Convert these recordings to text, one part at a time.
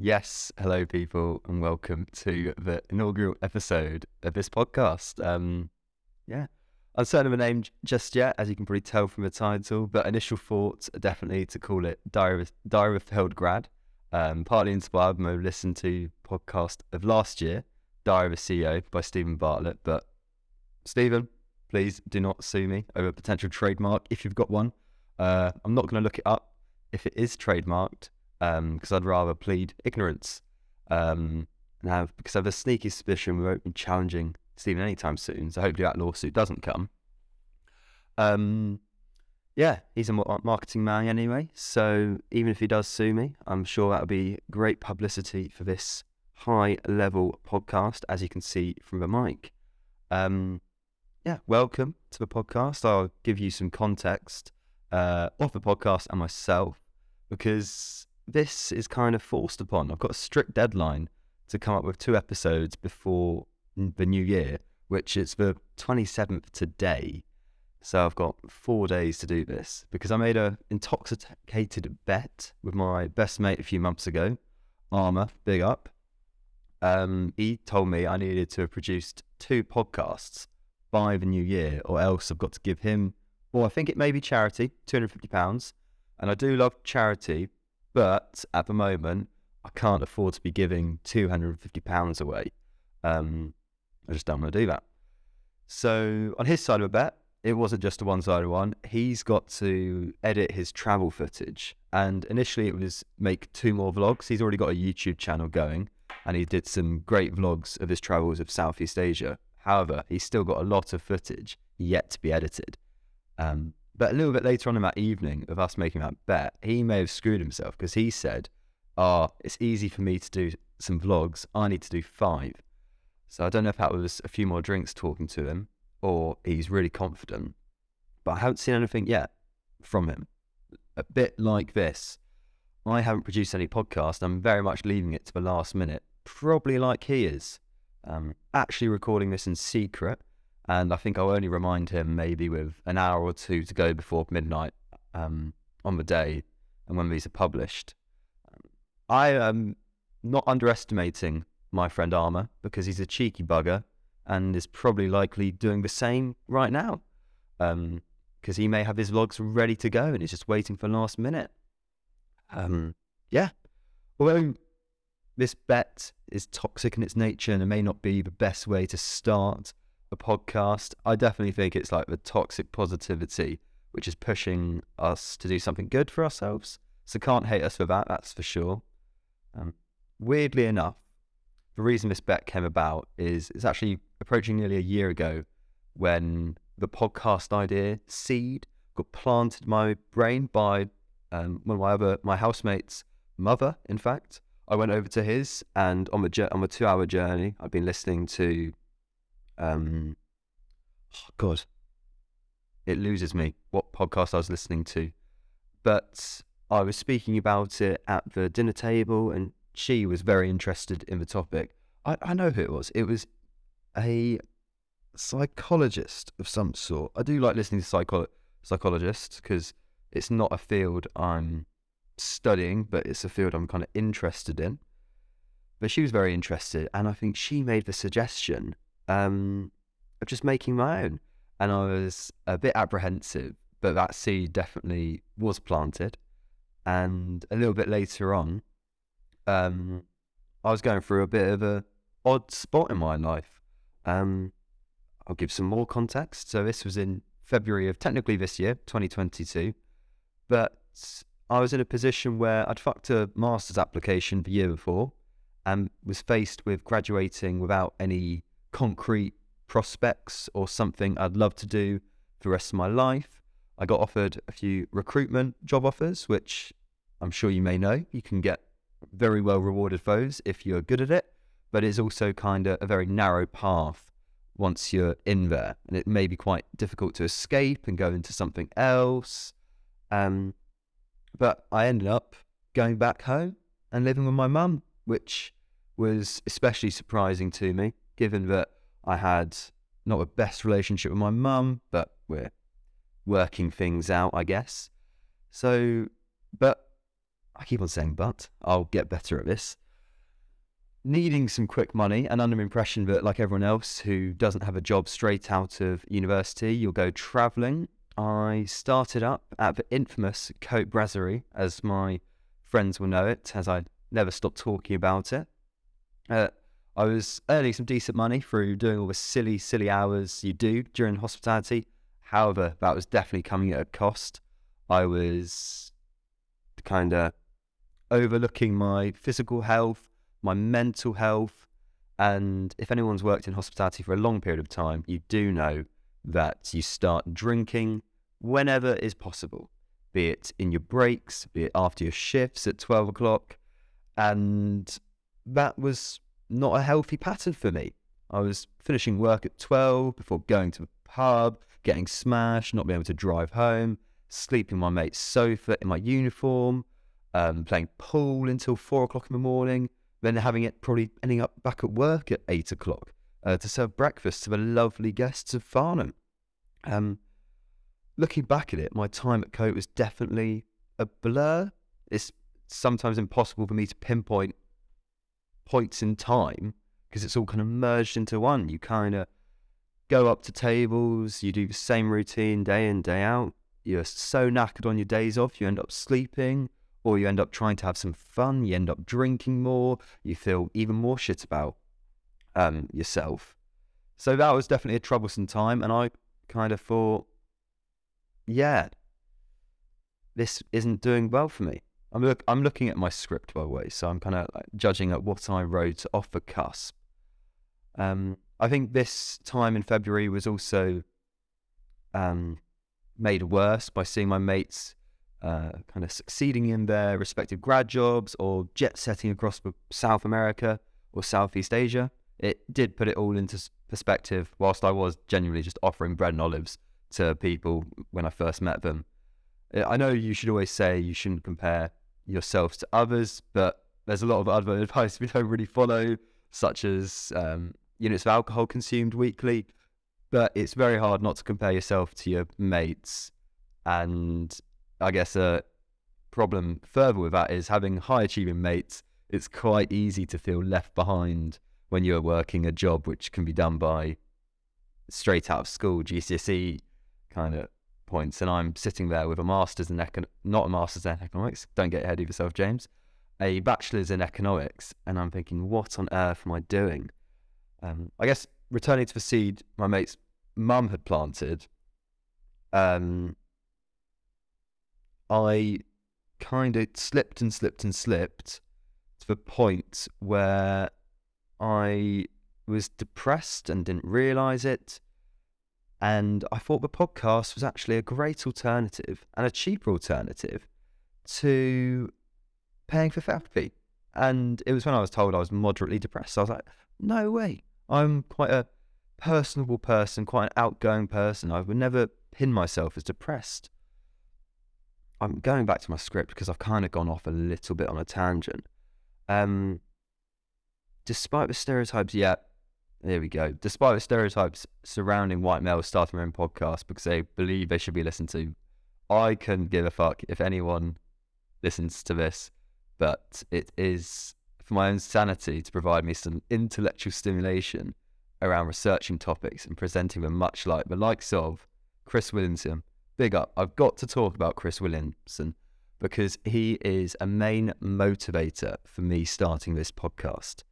Yes, hello, people, and welcome to the inaugural episode of this podcast. Um, yeah, uncertain of a name just yet, as you can probably tell from the title, but initial thoughts are definitely to call it Diary of, Diary of Failed Grad. Um, partly inspired by listen to podcast of last year, Diary of a CEO by Stephen Bartlett. But Stephen, please do not sue me over a potential trademark if you've got one. Uh, I'm not going to look it up if it is trademarked because I'd rather plead ignorance. Um, now, because I have a sneaky suspicion we won't be challenging Stephen anytime soon, so hopefully that lawsuit doesn't come. Um, yeah, he's a marketing man anyway, so even if he does sue me, I'm sure that'll be great publicity for this high level podcast, as you can see from the mic. Um, yeah, welcome to the podcast. I'll give you some context uh, of the podcast and myself because this is kind of forced upon. I've got a strict deadline to come up with two episodes before the new year, which is the 27th today. So I've got four days to do this because I made a intoxicated bet with my best mate a few months ago, Armour, big up. Um, he told me I needed to have produced two podcasts by the new year, or else I've got to give him, well, I think it may be charity, £250. And I do love charity, but at the moment, I can't afford to be giving £250 away. Um, I just don't want to do that. So on his side of a bet, it wasn't just a one sided one. He's got to edit his travel footage. And initially, it was make two more vlogs. He's already got a YouTube channel going, and he did some great vlogs of his travels of Southeast Asia. However, he's still got a lot of footage yet to be edited. Um, but a little bit later on in that evening of us making that bet, he may have screwed himself because he said, Oh, it's easy for me to do some vlogs. I need to do five. So I don't know if that was a few more drinks talking to him or he's really confident. But I haven't seen anything yet from him. A bit like this. I haven't produced any podcast. I'm very much leaving it to the last minute, probably like he is. Um, actually recording this in secret and I think I'll only remind him maybe with an hour or two to go before midnight um, on the day and when these are published. I am not underestimating my friend Armour because he's a cheeky bugger and is probably likely doing the same right now because um, he may have his vlogs ready to go and he's just waiting for last minute. Um, yeah. Although this bet is toxic in its nature and it may not be the best way to start a podcast. I definitely think it's like the toxic positivity, which is pushing us to do something good for ourselves. So can't hate us for that, that's for sure. Um, weirdly enough, the reason this bet came about is it's actually approaching nearly a year ago when the podcast idea seed got planted in my brain by um, one of my other my housemates' mother. In fact, I went over to his, and on the on the two hour journey, I've been listening to um, oh God, it loses me what podcast I was listening to. But I was speaking about it at the dinner table, and she was very interested in the topic. I, I know who it was. It was a psychologist of some sort. I do like listening to psycho- psychologists because it's not a field I'm studying, but it's a field I'm kind of interested in. But she was very interested, and I think she made the suggestion um, of just making my own. And I was a bit apprehensive, but that seed definitely was planted. And a little bit later on, um, I was going through a bit of a odd spot in my life. Um, I'll give some more context. So this was in February of technically this year, 2022, but I was in a position where I'd fucked a master's application the year before and was faced with graduating without any concrete prospects or something I'd love to do for the rest of my life. I got offered a few recruitment job offers, which I'm sure you may know. You can get very well rewarded for those if you're good at it, but it's also kind of a very narrow path once you're in there, and it may be quite difficult to escape and go into something else. Um, but I ended up going back home and living with my mum, which was especially surprising to me given that I had not the best relationship with my mum, but we're working things out, I guess. So, but I keep on saying but, I'll get better at this. needing some quick money and under impression that, like everyone else who doesn't have a job straight out of university, you'll go traveling. I started up at the infamous Cote Brasserie, as my friends will know it, as I never stopped talking about it. Uh, I was earning some decent money through doing all the silly, silly hours you do during hospitality. However, that was definitely coming at a cost. I was kind of overlooking my physical health, my mental health. And if anyone's worked in hospitality for a long period of time, you do know that you start drinking whenever is possible, be it in your breaks, be it after your shifts at 12 o'clock. And that was not a healthy pattern for me. I was finishing work at 12 before going to the pub, getting smashed, not being able to drive home, sleeping on my mate's sofa in my uniform, um, playing pool until four o'clock in the morning, then having it probably ending up back at work at eight o'clock uh, to serve breakfast to the lovely guests of Farnham. Um, looking back at it, my time at Cote was definitely a blur. It's sometimes impossible for me to pinpoint points in time because it's all kind of merged into one. You kind of go up to tables, you do the same routine day in, day out. You're so knackered on your days off, you end up sleeping, or you end up trying to have some fun, you end up drinking more, you feel even more shit about um, yourself. So that was definitely a troublesome time, and I kind of thought, yeah, this isn't doing well for me. I'm look I'm looking at my script by the way, so I'm kind of like judging at what I wrote off the cusp. Um, I think this time in February was also um, made worse by seeing my mates uh, kind of succeeding in their respective grad jobs or jet setting across South America or Southeast Asia. It did put it all into perspective, whilst I was genuinely just offering bread and olives to people when I first met them. I know you should always say you shouldn't compare yourself to others, but there's a lot of other advice we don't really follow, such as um, units of alcohol consumed weekly. But it's very hard not to compare yourself to your mates. And I guess a problem further with that is having high achieving mates, it's quite easy to feel left behind when you're working a job which can be done by straight out of school, GCSE kind of points, and I'm sitting there with a master's in econ, not a master's in economics. Don't get ahead of yourself, James. A bachelor's in economics, and I'm thinking, what on earth am I doing? Um, I guess returning to the seed my mate's mum had planted. Um, I kind of slipped and slipped and slipped to the point where I was depressed and didn't realize it. And I thought the podcast was actually a great alternative and a cheaper alternative to paying for therapy. And it was when I was told I was moderately depressed. So I was like, no way. I'm quite a personable person, quite an outgoing person. I would never pin myself as depressed. I'm going back to my script because I've kind of gone off a little bit on a tangent. Um, despite the stereotypes, yeah, there we go. Despite the stereotypes surrounding white males starting their own podcast because they believe they should be listened to, I couldn't give a fuck if anyone listens to this. But it is for my own sanity to provide me some intellectual stimulation around researching topics and presenting them much like the likes of Chris Williamson. Big up. I've got to talk about Chris Williamson because he is a main motivator for me starting this podcast.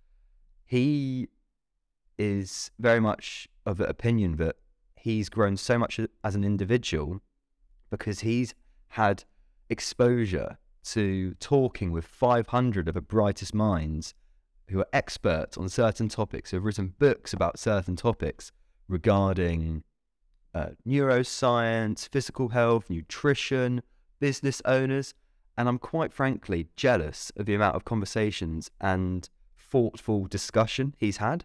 He is very much of the opinion that he's grown so much as an individual because he's had exposure to talking with 500 of the brightest minds who are experts on certain topics, who have written books about certain topics regarding uh, neuroscience, physical health, nutrition, business owners. And I'm quite frankly jealous of the amount of conversations and thoughtful discussion he's had.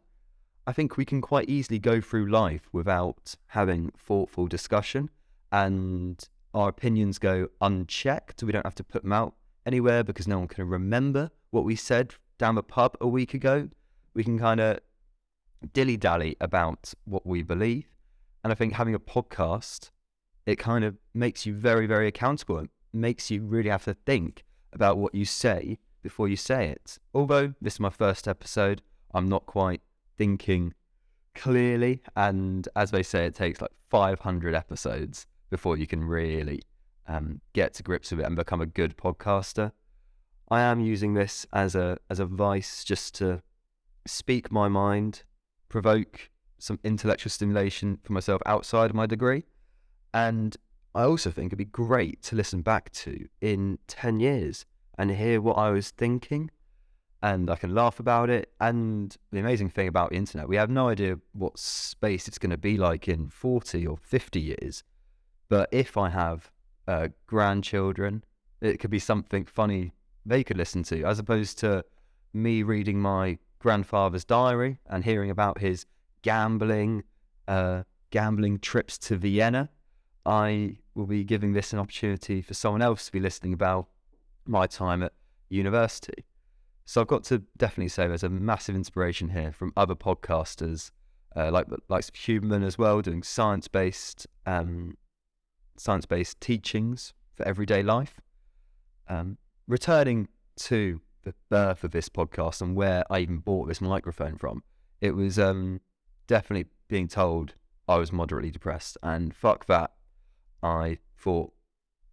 I think we can quite easily go through life without having thoughtful discussion and our opinions go unchecked. We don't have to put them out anywhere because no one can remember what we said down the pub a week ago. We can kind of dilly dally about what we believe. And I think having a podcast, it kind of makes you very, very accountable. It makes you really have to think about what you say before you say it. Although this is my first episode, I'm not quite thinking clearly. And as they say, it takes like 500 episodes before you can really um, get to grips with it and become a good podcaster. I am using this as a as a vice just to speak my mind, provoke some intellectual stimulation for myself outside of my degree, and I also think it'd be great to listen back to in ten years and hear what I was thinking, and I can laugh about it. And the amazing thing about the internet, we have no idea what space it's going to be like in forty or fifty years, but if I have uh, grandchildren, it could be something funny they could listen to, as opposed to me reading my grandfather's diary and hearing about his gambling, uh, gambling trips to Vienna. I will be giving this an opportunity for someone else to be listening about my time at university. So I've got to definitely say there's a massive inspiration here from other podcasters, uh, like like Huberman as well, doing science based um, science based teachings for everyday life. Um, returning to the birth of this podcast and where I even bought this microphone from, it was um, definitely being told I was moderately depressed. And fuck that. I thought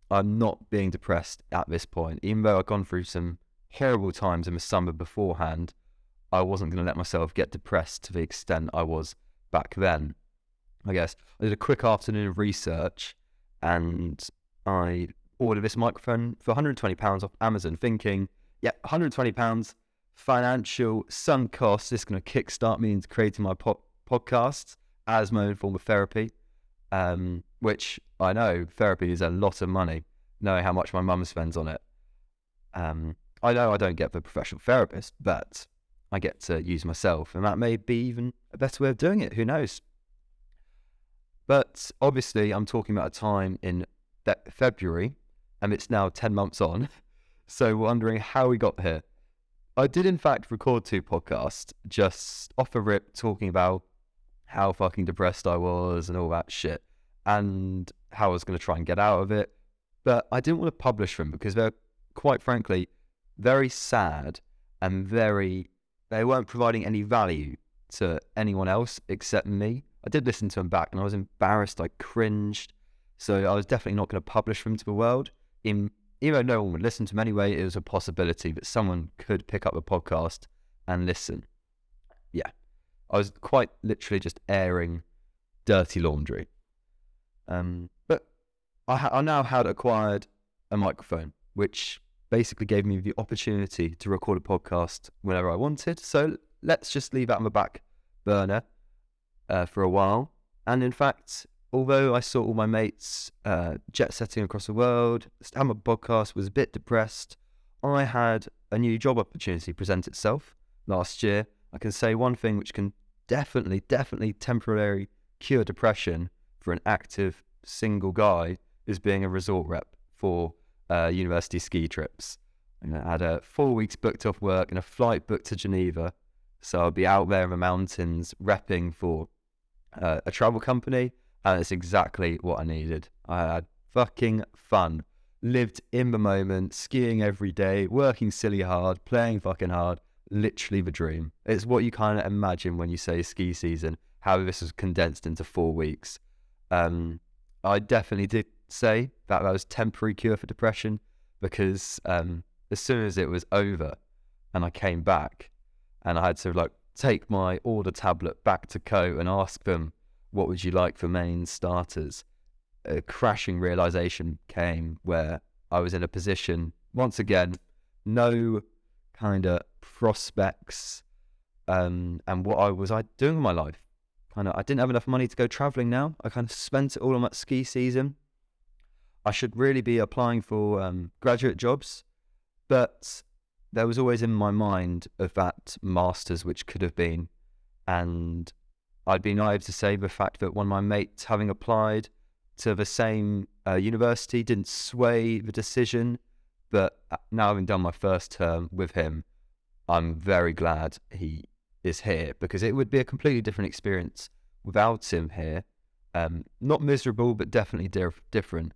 I'm not being depressed at this point. Even though I've gone through some horrible times in the summer beforehand, I wasn't going to let myself get depressed to the extent I was back then. I guess I did a quick afternoon of research and I ordered this microphone for £120 off Amazon, thinking, yeah, £120 financial sunk cost. This is going to kickstart me into creating my po- podcast as my own form of therapy, um, which I know therapy is a lot of money, knowing how much my mum spends on it. Um, I know I don't get the professional therapist, but I get to use myself, and that may be even a better way of doing it. Who knows? But obviously, I'm talking about a time in February, and it's now 10 months on. So, wondering how we got here. I did, in fact, record two podcasts just off the rip talking about how fucking depressed I was and all that shit, and how I was going to try and get out of it. But I didn't want to publish them because they're, quite frankly, very sad and very, they weren't providing any value to anyone else except me. I did listen to them back and I was embarrassed. I cringed. So I was definitely not going to publish them to the world. In, even though no one would listen to them anyway, it was a possibility that someone could pick up the podcast and listen. Yeah. I was quite literally just airing dirty laundry. Um, but I, ha- I now had acquired a microphone, which basically gave me the opportunity to record a podcast whenever I wanted. So let's just leave that on the back burner uh, for a while. And in fact, although I saw all my mates uh, jet setting across the world, Stammer podcast was a bit depressed. I had a new job opportunity present itself last year. I can say one thing which can definitely, definitely temporarily cure depression for an active single guy is being a resort rep for uh, university ski trips. And I had uh, four weeks booked off work and a flight booked to Geneva. So I'll be out there in the mountains repping for uh, a travel company, and it's exactly what I needed. I had fucking fun, lived in the moment, skiing every day, working silly hard, playing fucking hard. Literally the dream. It's what you kind of imagine when you say ski season. How this was condensed into four weeks. Um, I definitely did say that that was temporary cure for depression because um, as soon as it was over and I came back and I had to like take my order tablet back to Cote and ask them, what would you like for main starters? A crashing realization came where I was in a position, once again, no kind of prospects. Um, and what I was I doing in my life? Kind of, I didn't have enough money to go traveling now. I kind of spent it all on that ski season. I should really be applying for um, graduate jobs, but there was always in my mind of that masters which could have been, and I'd be naive to say the fact that one of my mates having applied to the same uh, university didn't sway the decision. But uh, now having done my first term with him, I'm very glad he is here because it would be a completely different experience without him here. Um, not miserable, but definitely different.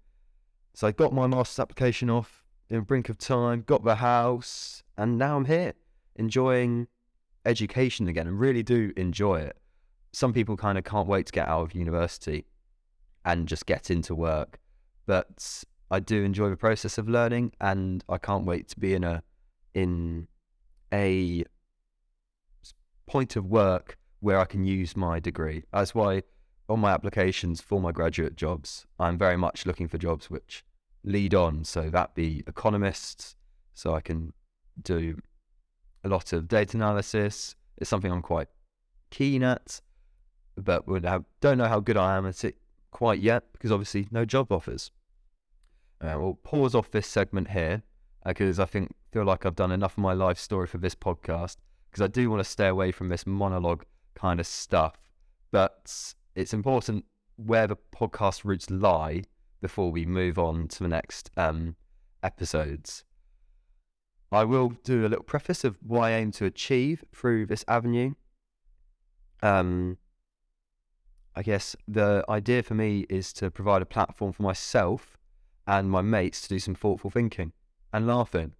So I got my master's application off in the brink of time, got the house, and now I'm here enjoying education again and really do enjoy it. Some people kind of can't wait to get out of university and just get into work, but I do enjoy the process of learning and I can't wait to be in a in a point of work where I can use my degree. That's why on my applications for my graduate jobs, I'm very much looking for jobs which lead on. So that be economists, so I can do a lot of data analysis. It's something I'm quite keen at, but would have, don't know how good I am at it quite yet because obviously no job offers. Uh, we'll pause off this segment here because uh, I think feel like I've done enough of my life story for this podcast because I do want to stay away from this monologue kind of stuff. But it's important where the podcast roots lie before we move on to the next um, episodes. I will do a little preface of what I aim to achieve through this avenue. Um, I guess the idea for me is to provide a platform for myself and my mates to do some thoughtful thinking and laughing.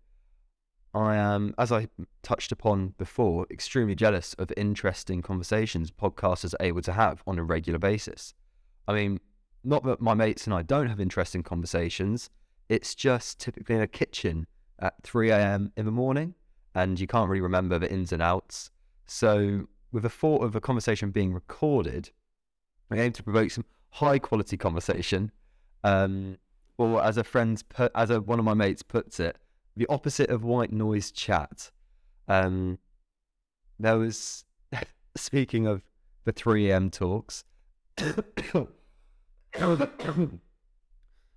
I am, as I touched upon before, extremely jealous of interesting conversations podcasters are able to have on a regular basis. I mean, not that my mates and I don't have interesting conversations, it's just typically in a kitchen at 3 a.m. in the morning and you can't really remember the ins and outs. So, with the thought of a conversation being recorded, I aim to provoke some high quality conversation. Um, or as a friend, as a, one of my mates puts it, the opposite of white noise chat. Um, there was, speaking of the 3am talks, I'm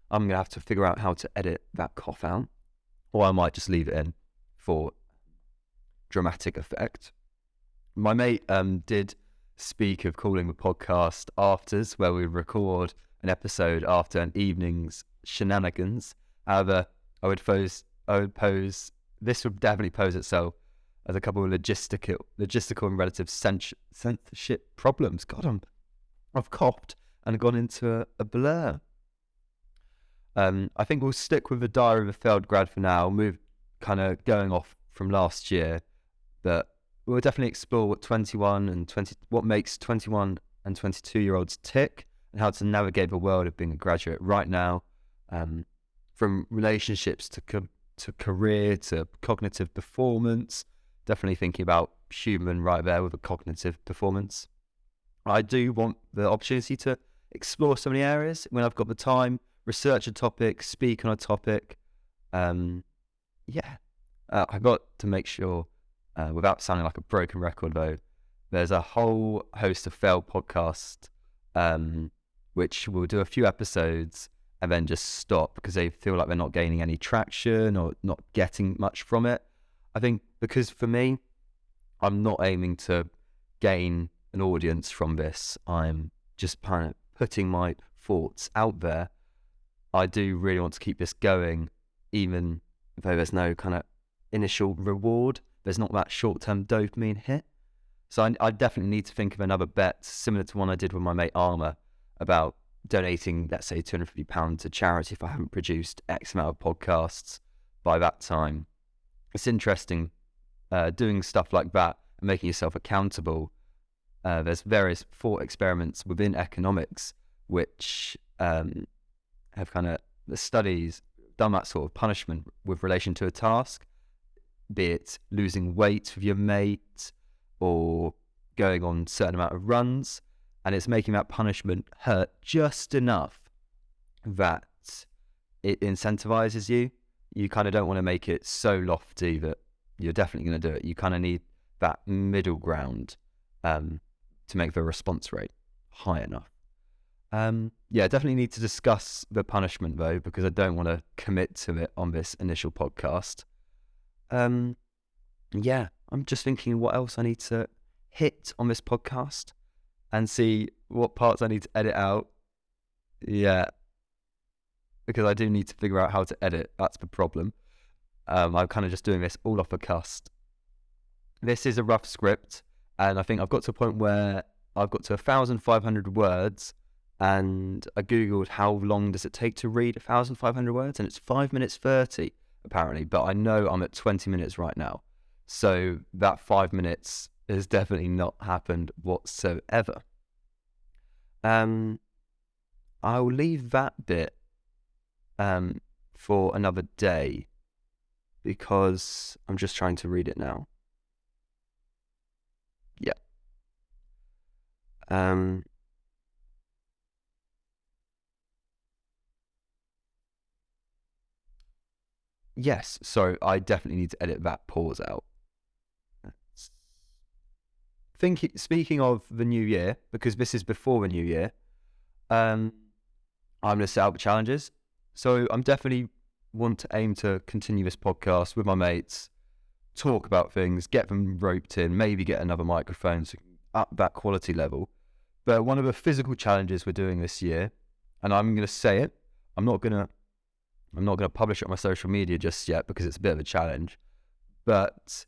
going to have to figure out how to edit that cough out or I might just leave it in for dramatic effect. My mate um, did speak of calling the podcast afters, where we record an episode after an evening's shenanigans. However, I would pose, I would pose this would definitely pose itself as a couple of logistical, logistical and relative censorship problems. God, I'm, I've copped and gone into a, a blur. Um, I think we'll stick with the Diary of a Failed Grad for now, move kind of going off from last year, but we'll definitely explore what 21 and 20, what makes 21 and 22 year olds tick and how to navigate the world of being a graduate right now, um, from relationships to, co- to career to cognitive performance. Definitely thinking about human right there with a cognitive performance. I do want the opportunity to explore so many areas when I've got the time research a topic, speak on a topic. Um, yeah, uh, I got to make sure, uh, without sounding like a broken record though, there's a whole host of failed podcasts, um, which will do a few episodes and then just stop because they feel like they're not gaining any traction or not getting much from it. I think because for me, I'm not aiming to gain an audience from this. I'm just kind of putting my thoughts out there I do really want to keep this going, even though there's no kind of initial reward. There's not that short term dopamine hit. So I, I, definitely need to think of another bet similar to one I did with my mate Armour about donating, let's say, £250 to charity if I haven't produced X amount of podcasts by that time. It's interesting uh, doing stuff like that and making yourself accountable. Uh, there's various thought experiments within economics which um, have kind of the studies done that sort of punishment with relation to a task, be it losing weight with your mate or going on certain amount of runs, and it's making that punishment hurt just enough that it incentivizes you. You kind of don't want to make it so lofty that you're definitely going to do it. You kind of need that middle ground um, to make the response rate high enough. Um, yeah, definitely need to discuss the punishment though, because I don't want to commit to it on this initial podcast. Um, yeah, I'm just thinking what else I need to hit on this podcast and see what parts I need to edit out. Yeah, because I do need to figure out how to edit. That's the problem. Um, I'm kind of just doing this all off a cust. This is a rough script, and I think I've got to a point where I've got to 1,500 words and I googled how long does it take to read 1,500 words, and it's five minutes 30. apparently, but I know I'm at 20 minutes right now. So that five minutes has definitely not happened whatsoever. Um, I'll leave that bit um, for another day because I'm just trying to read it now. Yeah. Um, yes, so I definitely need to edit that pause out. Speaking of the new year, because this is before the new year, um, I'm going to set up challenges. So I'm definitely want to aim to continue this podcast with my mates, talk about things, get them roped in, maybe get another microphone to up that quality level. But one of the physical challenges we're doing this year, and I'm going to say it, I'm not going to I'm not going to publish it on my social media just yet because it's a bit of a challenge. But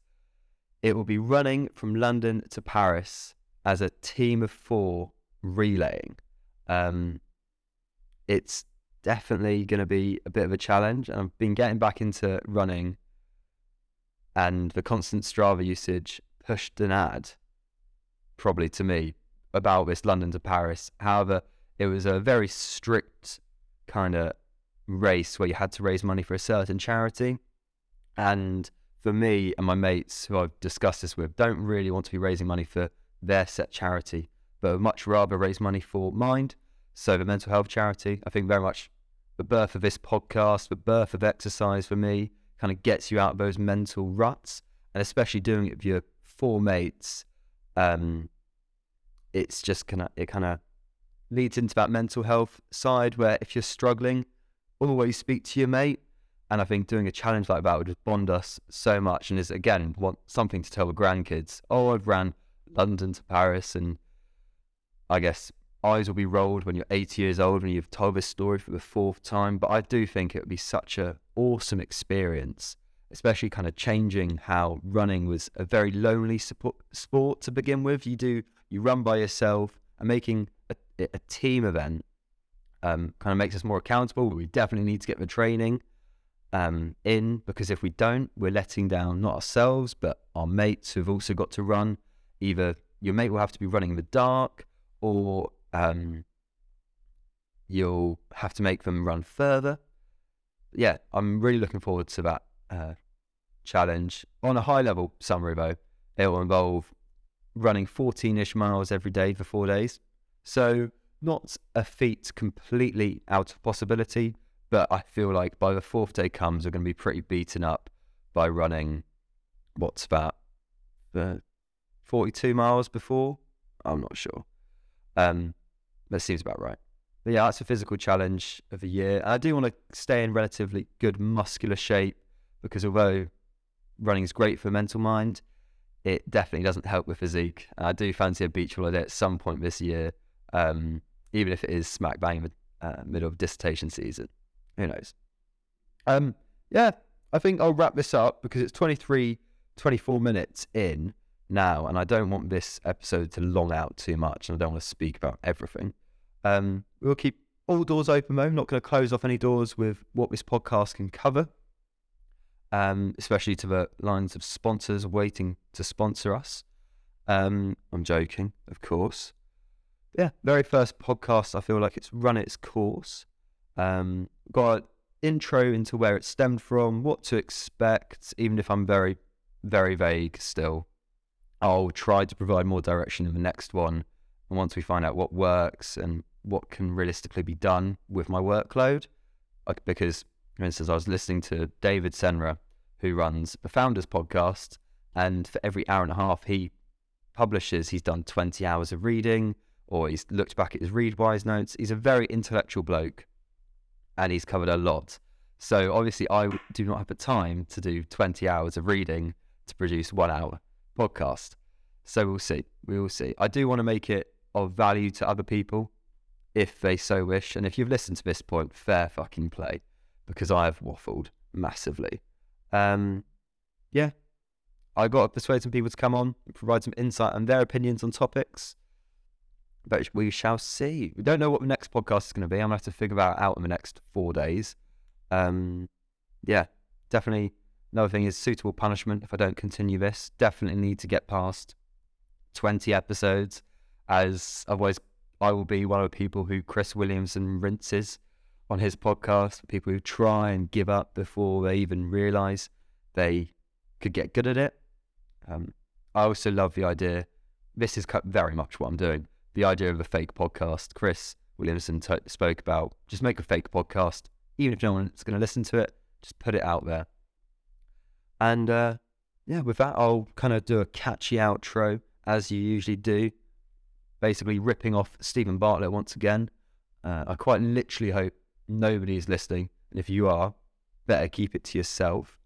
it will be running from London to Paris as a team of four relaying. Um, it's definitely going to be a bit of a challenge. And I've been getting back into running, and the constant Strava usage pushed an ad, probably to me, about this London to Paris. However, it was a very strict kind of race where you had to raise money for a certain charity. And for me and my mates who I've discussed this with, don't really want to be raising money for their set charity, but would much rather raise money for Mind, so the mental health charity. I think very much the birth of this podcast, the birth of exercise for me, kind of gets you out of those mental ruts, and especially doing it with your four mates. Um, it's just kind of it kind of leads into that mental health side where if you're struggling, always speak to your mate. And I think doing a challenge like that would just bond us so much and is, again, want something to tell the grandkids. Oh, I've ran London to Paris. And I guess eyes will be rolled when you're 80 years old and you've told this story for the fourth time. But I do think it would be such an awesome experience, especially kind of changing how running was a very lonely sport to begin with. You do, you run by yourself and making a, a team event um, kind of makes us more accountable. We definitely need to get the training um, in because if we don't, we're letting down not ourselves, but our mates who've also got to run. Either your mate will have to be running in the dark or um, you'll have to make them run further. Yeah, I'm really looking forward to that uh, challenge. On a high level summary, though, it will involve running 14 ish miles every day for four days. So not a feat completely out of possibility, but I feel like by the fourth day comes, we're going to be pretty beaten up by running what's that, the 42 miles before? I'm not sure. Um, that seems about right. But yeah, that's a physical challenge of the year. I do want to stay in relatively good muscular shape because although running is great for mental mind, it definitely doesn't help with physique. I do fancy a beach holiday at some point this year. Um, even if it is smack bang in the uh, middle of dissertation season. Who knows? Um, yeah, I think I'll wrap this up because it's 23, 24 minutes in now, and I don't want this episode to long out too much, and I don't want to speak about everything. Um, we'll keep all doors open, though. I'm not going to close off any doors with what this podcast can cover, um, especially to the lines of sponsors waiting to sponsor us. Um, I'm joking, of course yeah, very first podcast. I feel like it's run its course. Um, got intro into where it stemmed from, what to expect, even if I'm very, very vague still. I'll try to provide more direction in the next one. And once we find out what works and what can realistically be done with my workload, because, for instance, I was listening to David Senra, who runs the Founders podcast, and for every hour and a half he publishes, he's done 20 hours of reading, or he's looked back at his Readwise notes. He's a very intellectual bloke and he's covered a lot. So obviously, I do not have the time to do 20 hours of reading to produce one hour podcast. So we'll see. We will see. I do want to make it of value to other people if they so wish. And if you've listened to this point, fair fucking play because I have waffled massively. Um, yeah, I got to persuade some people to come on and provide some insight and their opinions on topics but we shall see. We don't know what the next podcast is going to be. I'm going to have to figure that out in the next four days. Um, yeah, definitely another thing is suitable punishment if I don't continue this. Definitely need to get past 20 episodes, as otherwise I will be one of the people who Chris Williamson rinses on his podcast. People who try and give up before they even realize they could get good at it. Um, I also love the idea. This is very much what I'm doing. The idea of a fake podcast. Chris Williamson t- spoke about just make a fake podcast, even if no one's going to listen to it. Just put it out there. And uh, yeah, with that, I'll kind of do a catchy outro as you usually do, basically ripping off Stephen Bartlett once again. Uh, I quite literally hope nobody is listening, and if you are, better keep it to yourself.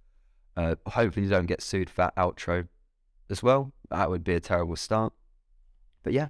Uh, hopefully, you don't get sued for that outro as well. That would be a terrible start. But yeah,